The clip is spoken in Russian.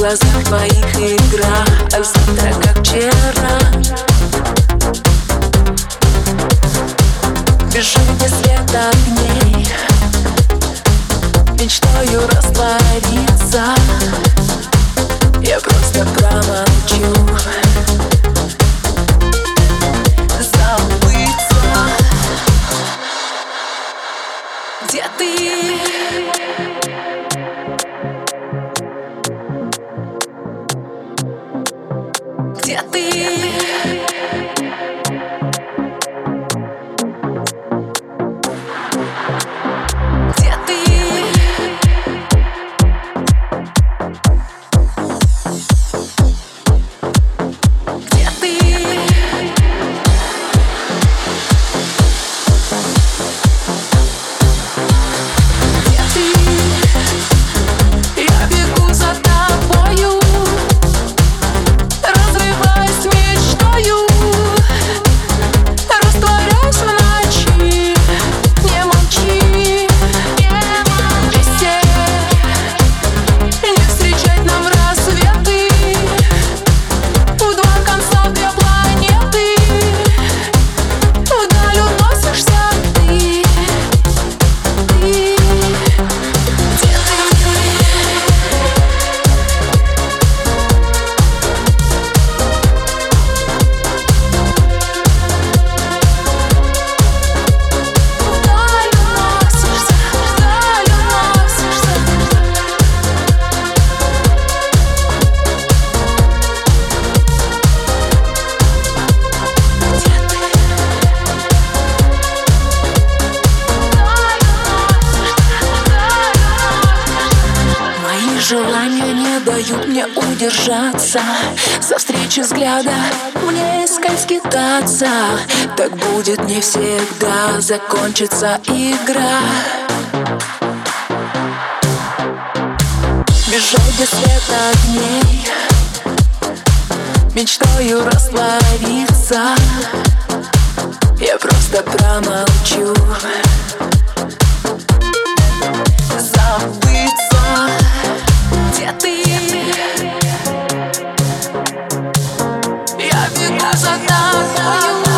глазах твоих игра А завтра как вчера Бежу где свет огней Мечтаю раствориться. Я просто промолчу. Забыться. Где ты? Где ты? Желания не дают мне удержаться. За встречи взгляда мне искать скитаться. Так будет не всегда закончится игра. Бежу где свет огней. Мечтаю раствориться. Я просто промолчу casa da. Olha o